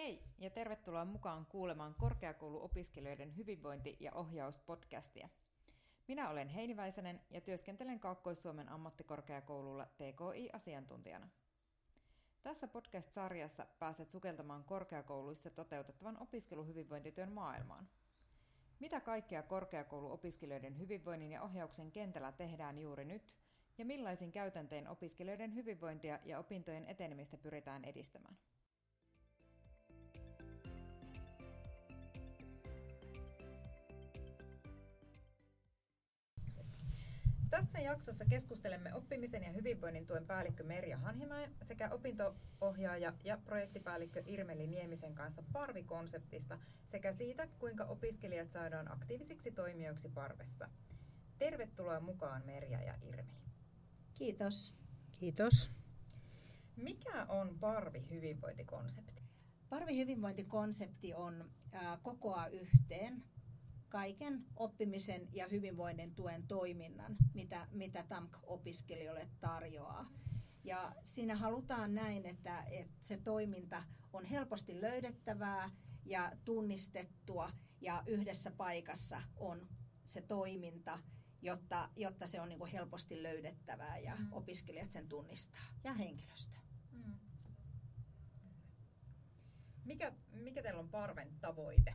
Hei ja tervetuloa mukaan kuulemaan korkeakouluopiskelijoiden hyvinvointi- ja ohjauspodcastia. Minä olen Heini Väisänen ja työskentelen Kaakkois-Suomen ammattikorkeakoululla TKI-asiantuntijana. Tässä podcast-sarjassa pääset sukeltamaan korkeakouluissa toteutettavan opiskeluhyvinvointityön maailmaan. Mitä kaikkea korkeakouluopiskelijoiden hyvinvoinnin ja ohjauksen kentällä tehdään juuri nyt, ja millaisin käytäntein opiskelijoiden hyvinvointia ja opintojen etenemistä pyritään edistämään? Tässä jaksossa keskustelemme oppimisen ja hyvinvoinnin tuen päällikkö Merja Hanhimäen sekä opintoohjaaja ja projektipäällikkö Irmeli Niemisen kanssa parvikonseptista sekä siitä, kuinka opiskelijat saadaan aktiivisiksi toimijoiksi parvessa. Tervetuloa mukaan Merja ja Irmeli. Kiitos. Kiitos. Mikä on parvi hyvinvointikonsepti? Parvi hyvinvointikonsepti on äh, kokoa yhteen kaiken oppimisen ja hyvinvoinnin tuen toiminnan, mitä, mitä TAMK-opiskelijoille tarjoaa. Ja siinä halutaan näin, että, että se toiminta on helposti löydettävää ja tunnistettua ja yhdessä paikassa on se toiminta, jotta, jotta se on niin kuin helposti löydettävää ja mm. opiskelijat sen tunnistaa ja henkilöstö. Mm. Mikä, mikä teillä on Parven tavoite?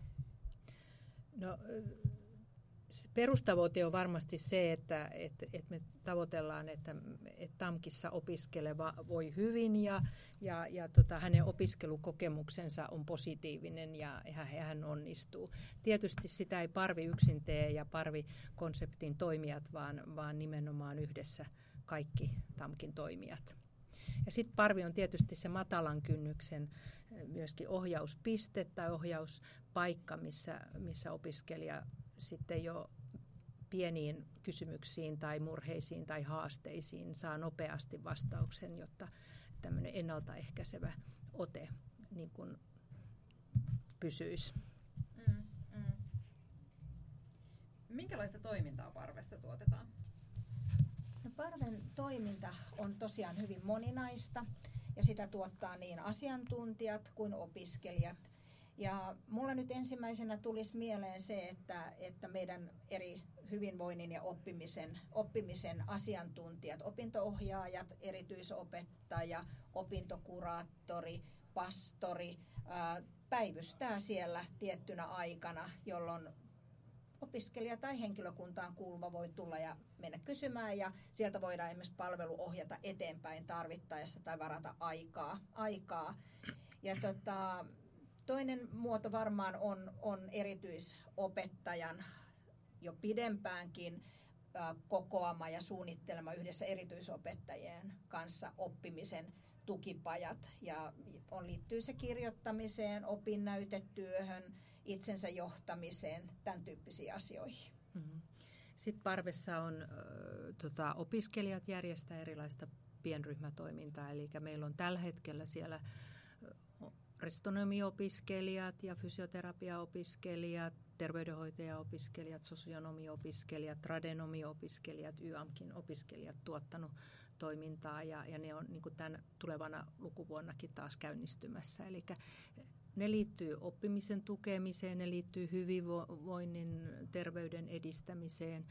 No, perustavoite on varmasti se, että, että, että me tavoitellaan, että, että TAMKissa opiskeleva voi hyvin ja, ja, ja tota, hänen opiskelukokemuksensa on positiivinen ja hän onnistuu. Tietysti sitä ei parvi yksin tee ja parvi konseptin toimijat, vaan, vaan nimenomaan yhdessä kaikki TAMKin toimijat. Ja sitten parvi on tietysti se matalan kynnyksen myöskin ohjauspiste tai ohjauspaikka, missä, missä opiskelija sitten jo pieniin kysymyksiin tai murheisiin tai haasteisiin saa nopeasti vastauksen, jotta tämmöinen ennaltaehkäisevä ote niin kuin pysyisi. Mm, mm. Minkälaista toimintaa parvessa tuotetaan? Parven toiminta on tosiaan hyvin moninaista ja sitä tuottaa niin asiantuntijat kuin opiskelijat. Ja mulla nyt ensimmäisenä tulisi mieleen se, että, että meidän eri hyvinvoinnin ja oppimisen, oppimisen asiantuntijat, opintoohjaajat, erityisopettaja, opintokuraattori, pastori, päivystää siellä tiettynä aikana, jolloin opiskelija tai henkilökuntaan kuuluva voi tulla ja mennä kysymään ja sieltä voidaan esimerkiksi palvelu ohjata eteenpäin tarvittaessa tai varata aikaa. aikaa. Ja tota, toinen muoto varmaan on, on erityisopettajan jo pidempäänkin kokoama ja suunnittelema yhdessä erityisopettajien kanssa oppimisen tukipajat. Ja on, liittyy se kirjoittamiseen, opinnäytetyöhön, itsensä johtamiseen, tämän tyyppisiin asioihin. Mm-hmm. Sitten Parvessa on tota, opiskelijat järjestää erilaista pienryhmätoimintaa, eli meillä on tällä hetkellä siellä restonomiopiskelijat ja fysioterapiaopiskelijat, terveydenhoitajaopiskelijat, sosionomiopiskelijat, tradenomiopiskelijat, YAMKin opiskelijat tuottanut toimintaa ja, ja ne on niin tämän tulevana lukuvuonnakin taas käynnistymässä. Eli ne liittyy oppimisen tukemiseen, ne liittyy hyvinvoinnin, terveyden edistämiseen,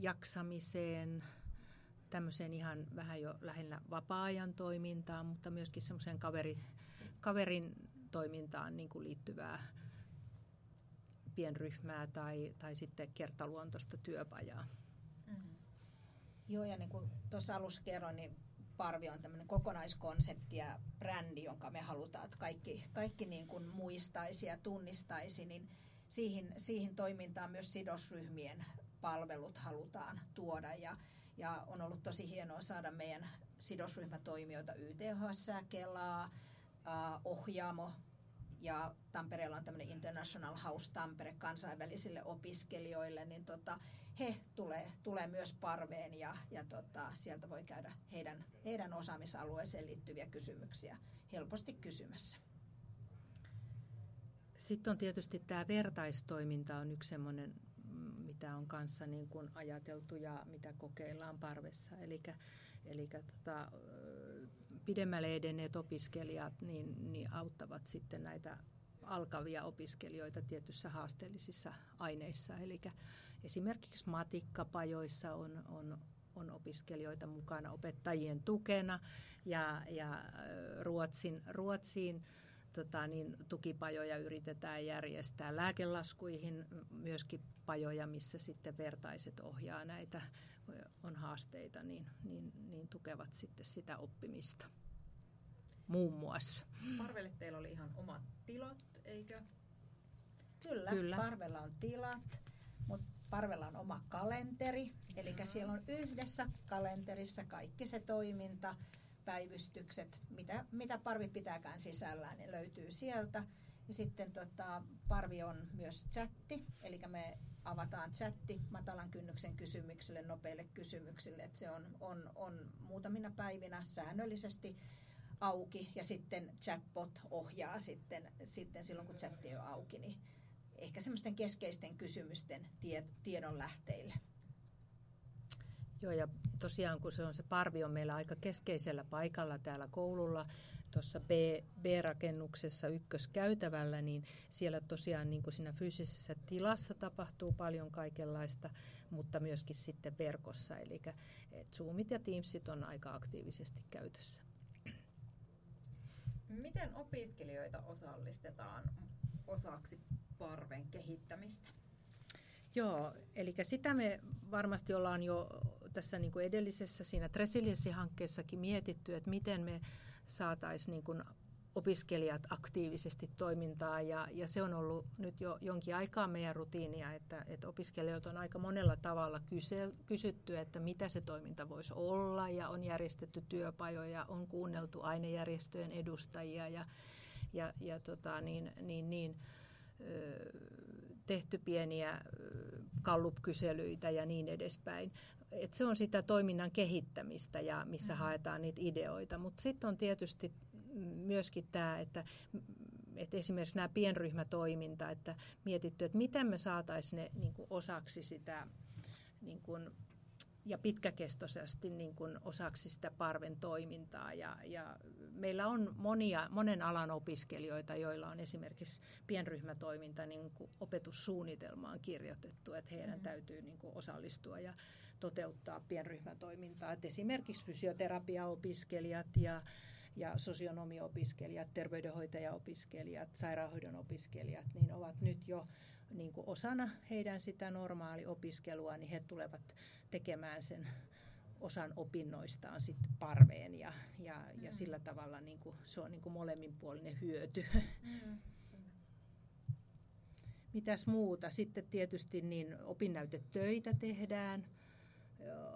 jaksamiseen, tämmöiseen ihan vähän jo lähinnä vapaa-ajan toimintaan, mutta myöskin semmoiseen kaveri, kaverin toimintaan niin kuin liittyvää pienryhmää tai, tai sitten kertaluontoista työpajaa. Mm-hmm. Joo, ja niin kuin tuossa alussa kerroin, niin Parvi on tämmöinen kokonaiskonsepti ja brändi, jonka me halutaan, että kaikki, kaikki niin kuin muistaisi ja tunnistaisi, niin siihen, siihen toimintaan myös sidosryhmien palvelut halutaan tuoda. Ja, ja on ollut tosi hienoa saada meidän sidosryhmätoimijoita YTHS, Kelaa, Ohjaamo ja Tampereella on tämmöinen International House Tampere kansainvälisille opiskelijoille, niin tota, he tulee, tulee myös parveen ja, ja tota, sieltä voi käydä heidän, heidän osaamisalueeseen liittyviä kysymyksiä helposti kysymässä. Sitten on tietysti tämä vertaistoiminta on yksi semmoinen, mitä on kanssa niin kuin ajateltu ja mitä kokeillaan parvessa. Eli, eli tota, pidemmälle edenneet opiskelijat niin, niin auttavat sitten näitä alkavia opiskelijoita tietyissä haasteellisissa aineissa. Eli esimerkiksi matikkapajoissa on, on, on opiskelijoita mukana opettajien tukena ja, ja Ruotsin, Ruotsiin tota, niin tukipajoja yritetään järjestää lääkelaskuihin, myöskin pajoja, missä sitten vertaiset ohjaa näitä, on haasteita, niin, niin, niin tukevat sitten sitä oppimista muun muassa. Parvelle teillä oli ihan omat tilat, eikö? Kyllä, Kyllä. Parvella on tilat, mutta Parvella on oma kalenteri, eli siellä on yhdessä kalenterissa kaikki se toiminta, päivystykset, mitä, mitä parvi pitääkään sisällään, niin löytyy sieltä. Ja sitten tota, parvi on myös chatti, eli me avataan chatti matalan kynnyksen kysymyksille, nopeille kysymyksille. Et se on, on, on muutamina päivinä säännöllisesti auki ja sitten chatbot ohjaa sitten, sitten silloin, kun chatti on auki, niin ehkä semmoisten keskeisten kysymysten tie, tiedon lähteille. Joo, ja tosiaan kun se on se parvi on meillä aika keskeisellä paikalla täällä koululla, tuossa B, B-rakennuksessa ykköskäytävällä, niin siellä tosiaan niin kuin siinä fyysisessä tilassa tapahtuu paljon kaikenlaista, mutta myöskin sitten verkossa. Eli Zoomit ja Teamsit on aika aktiivisesti käytössä. Miten opiskelijoita osallistetaan osaksi parven kehittämistä? Joo, eli sitä me varmasti ollaan jo tässä niin kuin edellisessä siinä Tresilienssihankkeessakin mietitty, että miten me saataisiin niin kuin opiskelijat aktiivisesti toimintaa ja, ja se on ollut nyt jo jonkin aikaa meidän rutiinia, että, että opiskelijoilta on aika monella tavalla kyse, kysytty, että mitä se toiminta voisi olla ja on järjestetty työpajoja, on kuunneltu ainejärjestöjen edustajia ja, ja, ja tota, niin, niin, niin, tehty pieniä kallupkyselyitä ja niin edespäin. Et se on sitä toiminnan kehittämistä ja missä mm-hmm. haetaan niitä ideoita. Mutta sitten on tietysti myöskin tämä, että, että esimerkiksi nämä pienryhmätoiminta, että mietitty, että miten me saataisiin ne niin kuin osaksi sitä niin kuin, ja pitkäkestoisesti niin kuin osaksi sitä parven toimintaa. Ja, ja meillä on monia, monen alan opiskelijoita, joilla on esimerkiksi pienryhmätoiminta niin kuin opetussuunnitelmaan kirjoitettu, että heidän mm-hmm. täytyy niin kuin osallistua ja toteuttaa pienryhmätoimintaa. Et esimerkiksi fysioterapiaopiskelijat ja ja sosionomiopiskelijat, terveydenhoitajaopiskelijat, sairaanhoidon opiskelijat, niin ovat nyt jo niin kuin osana heidän sitä normaaliopiskelua, niin he tulevat tekemään sen osan opinnoistaan sitten parveen ja, ja, mm. ja sillä tavalla niin kuin, se on niin kuin molemminpuolinen hyöty. Mm. Mitäs muuta? Sitten tietysti niin opinnäytetöitä tehdään.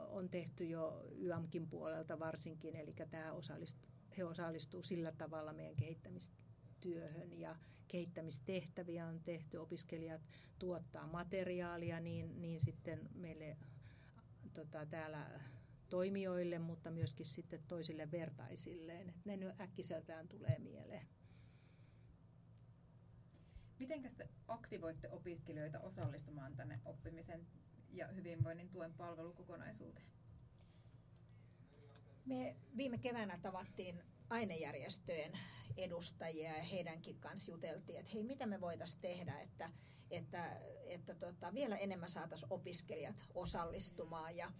On tehty jo YAMKin puolelta varsinkin, eli tämä osallist, he osallistuu sillä tavalla meidän kehittämistyöhön ja kehittämistehtäviä on tehty. Opiskelijat tuottaa materiaalia, niin, niin sitten meille tota, täällä toimijoille, mutta myöskin sitten toisille vertaisilleen. Et ne nyt äkkiseltään tulee mieleen. Miten te aktivoitte opiskelijoita osallistumaan tänne oppimisen ja hyvinvoinnin tuen palvelukokonaisuuteen? Me viime keväänä tavattiin ainejärjestöjen edustajia ja heidänkin kanssa juteltiin, että hei, mitä me voitaisiin tehdä, että, että, että tota, vielä enemmän saataisiin opiskelijat osallistumaan ja,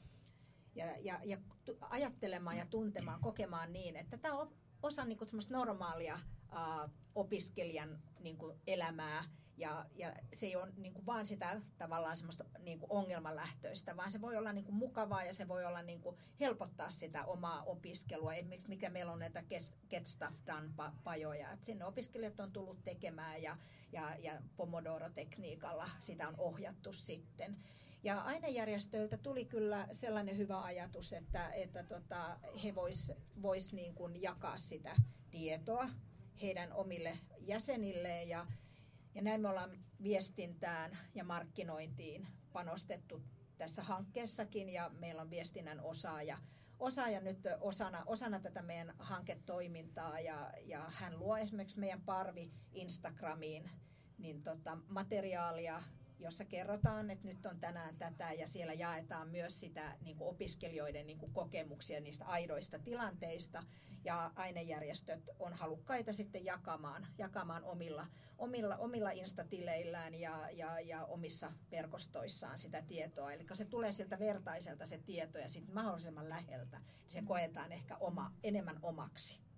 ja, ja, ja ajattelemaan ja tuntemaan, kokemaan niin, että tämä on osa niin normaalia uh, opiskelijan niin elämää ja, ja se ei ole niin kuin vaan sitä tavallaan semmoista niin kuin ongelmalähtöistä, vaan se voi olla niin kuin mukavaa ja se voi olla niin kuin helpottaa sitä omaa opiskelua. Esimerkiksi mikä meillä on näitä Get Stuff Done-pajoja, että sinne opiskelijat on tullut tekemään ja, ja, ja Pomodoro-tekniikalla sitä on ohjattu sitten. Ja ainejärjestöiltä tuli kyllä sellainen hyvä ajatus, että, että tota, he vois, vois niin jakaa sitä tietoa heidän omille jäsenilleen ja, ja näin me ollaan viestintään ja markkinointiin panostettu tässä hankkeessakin ja meillä on viestinnän osaaja, osaaja nyt osana, osana tätä meidän hanketoimintaa ja, ja hän luo esimerkiksi meidän parvi Instagramiin niin tota, materiaalia jossa kerrotaan, että nyt on tänään tätä ja siellä jaetaan myös sitä niin kuin opiskelijoiden niin kuin kokemuksia niistä aidoista tilanteista ja ainejärjestöt on halukkaita sitten jakamaan, jakamaan omilla, omilla, omilla instatileillään ja, ja, ja omissa verkostoissaan sitä tietoa. Eli se tulee sieltä vertaiselta se tieto ja sitten mahdollisimman läheltä, niin se koetaan ehkä oma, enemmän omaksi.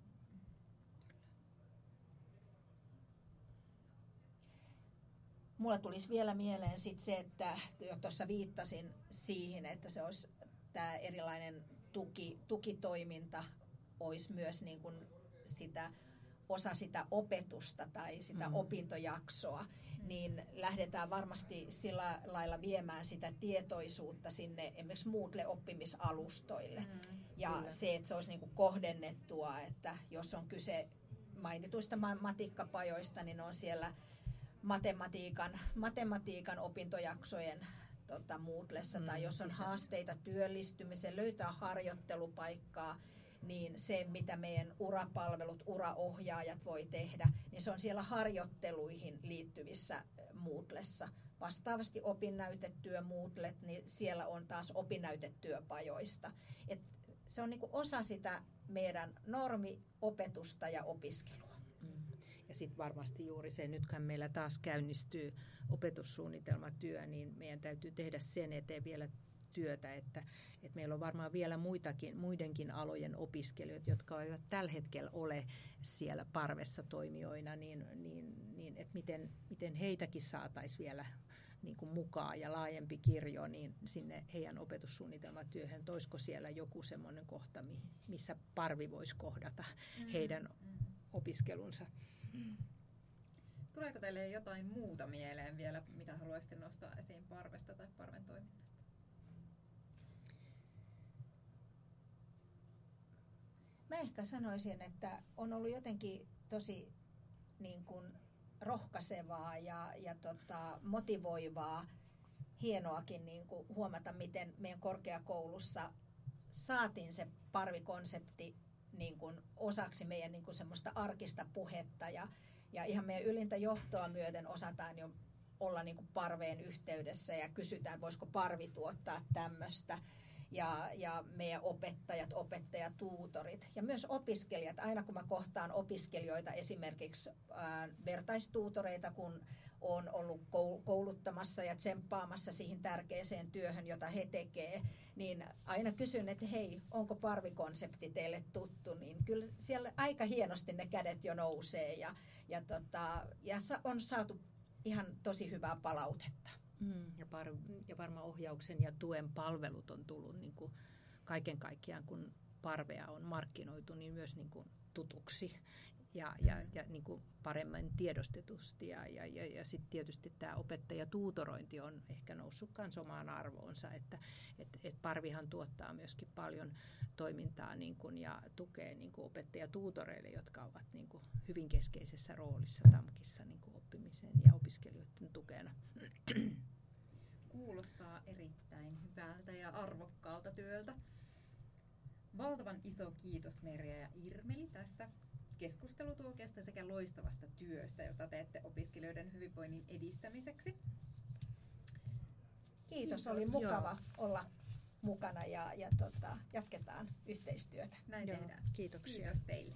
Mulla tulisi vielä mieleen sit se, että jo tuossa viittasin siihen, että se olisi tämä erilainen tuki, tukitoiminta olisi myös niin kuin sitä osa sitä opetusta tai sitä mm. opintojaksoa, niin lähdetään varmasti sillä lailla viemään sitä tietoisuutta sinne esimerkiksi Moodle-oppimisalustoille. Mm, ja kyllä. se, että se olisi niin kuin kohdennettua, että jos on kyse mainituista matikkapajoista, niin on siellä matematiikan, matematiikan opintojaksojen tota, Moodlessa, mm, tai jos on haasteita työllistymiseen, löytää harjoittelupaikkaa, niin se, mitä meidän urapalvelut, uraohjaajat voi tehdä, niin se on siellä harjoitteluihin liittyvissä Moodlessa. Vastaavasti opinnäytetyö Moodlet, niin siellä on taas opinnäytetyöpajoista. Et se on niinku osa sitä meidän normiopetusta ja opiskelua. Ja sitten varmasti juuri se, nythän meillä taas käynnistyy opetussuunnitelmatyö, niin meidän täytyy tehdä sen eteen vielä työtä, että, että meillä on varmaan vielä muitakin, muidenkin alojen opiskelijoita, jotka eivät tällä hetkellä ole siellä parvessa toimijoina, niin, niin, niin että miten, miten heitäkin saataisiin vielä niin kuin mukaan ja laajempi kirjo niin sinne heidän opetussuunnitelmatyöhön. Toisko siellä joku semmoinen kohta, missä parvi voisi kohdata mm-hmm. heidän mm-hmm. Opiskelunsa? Mm. Tuleeko teille jotain muuta mieleen vielä, mitä haluaisitte nostaa esiin parvesta tai parven toiminnasta? Mä ehkä sanoisin, että on ollut jotenkin tosi niin kuin rohkaisevaa ja, ja tota, motivoivaa, hienoakin niin kuin huomata, miten meidän korkeakoulussa saatiin se parvikonsepti niin kuin osaksi meidän niin kuin semmoista arkista puhetta ja, ja ihan meidän ylintä johtoa myöten osataan jo olla niin kuin parveen yhteydessä ja kysytään, voisiko parvi tuottaa tämmöistä ja, ja meidän opettajat, opettajatuutorit ja myös opiskelijat. Aina kun mä kohtaan opiskelijoita, esimerkiksi ää, vertaistuutoreita, kun on ollut kouluttamassa ja tsemppaamassa siihen tärkeäseen työhön, jota he tekee, niin aina kysyn, että hei, onko parvikonsepti teille tuttu, niin kyllä siellä aika hienosti ne kädet jo nousee ja, ja, tota, ja on saatu ihan tosi hyvää palautetta. Mm, ja, par, ja varmaan ohjauksen ja tuen palvelut on tullut niin kuin kaiken kaikkiaan, kun parvea on markkinoitu, niin myös niin kuin tutuksi ja, ja, ja niin kuin paremmin tiedostetusti. Ja, ja, ja, ja sitten tietysti tämä opettajatuutorointi on ehkä noussut myös omaan arvoonsa, että et, et Parvihan tuottaa myöskin paljon toimintaa niin kuin, ja tukee niin kuin opettajatuutoreille, jotka ovat niin kuin hyvin keskeisessä roolissa TAMKissa niin kuin oppimisen ja opiskelijoiden tukena. Kuulostaa erittäin hyvältä ja arvokkaalta työltä. Valtavan iso kiitos Merja ja Irmeli tästä keskustelutuokesta sekä loistavasta työstä, jota teette opiskelijoiden hyvinvoinnin edistämiseksi. Kiitos, Kiitos. oli mukava Joo. olla mukana ja, ja tota, jatketaan yhteistyötä. Näin Joo. tehdään. Kiitoksia. Kiitos teille.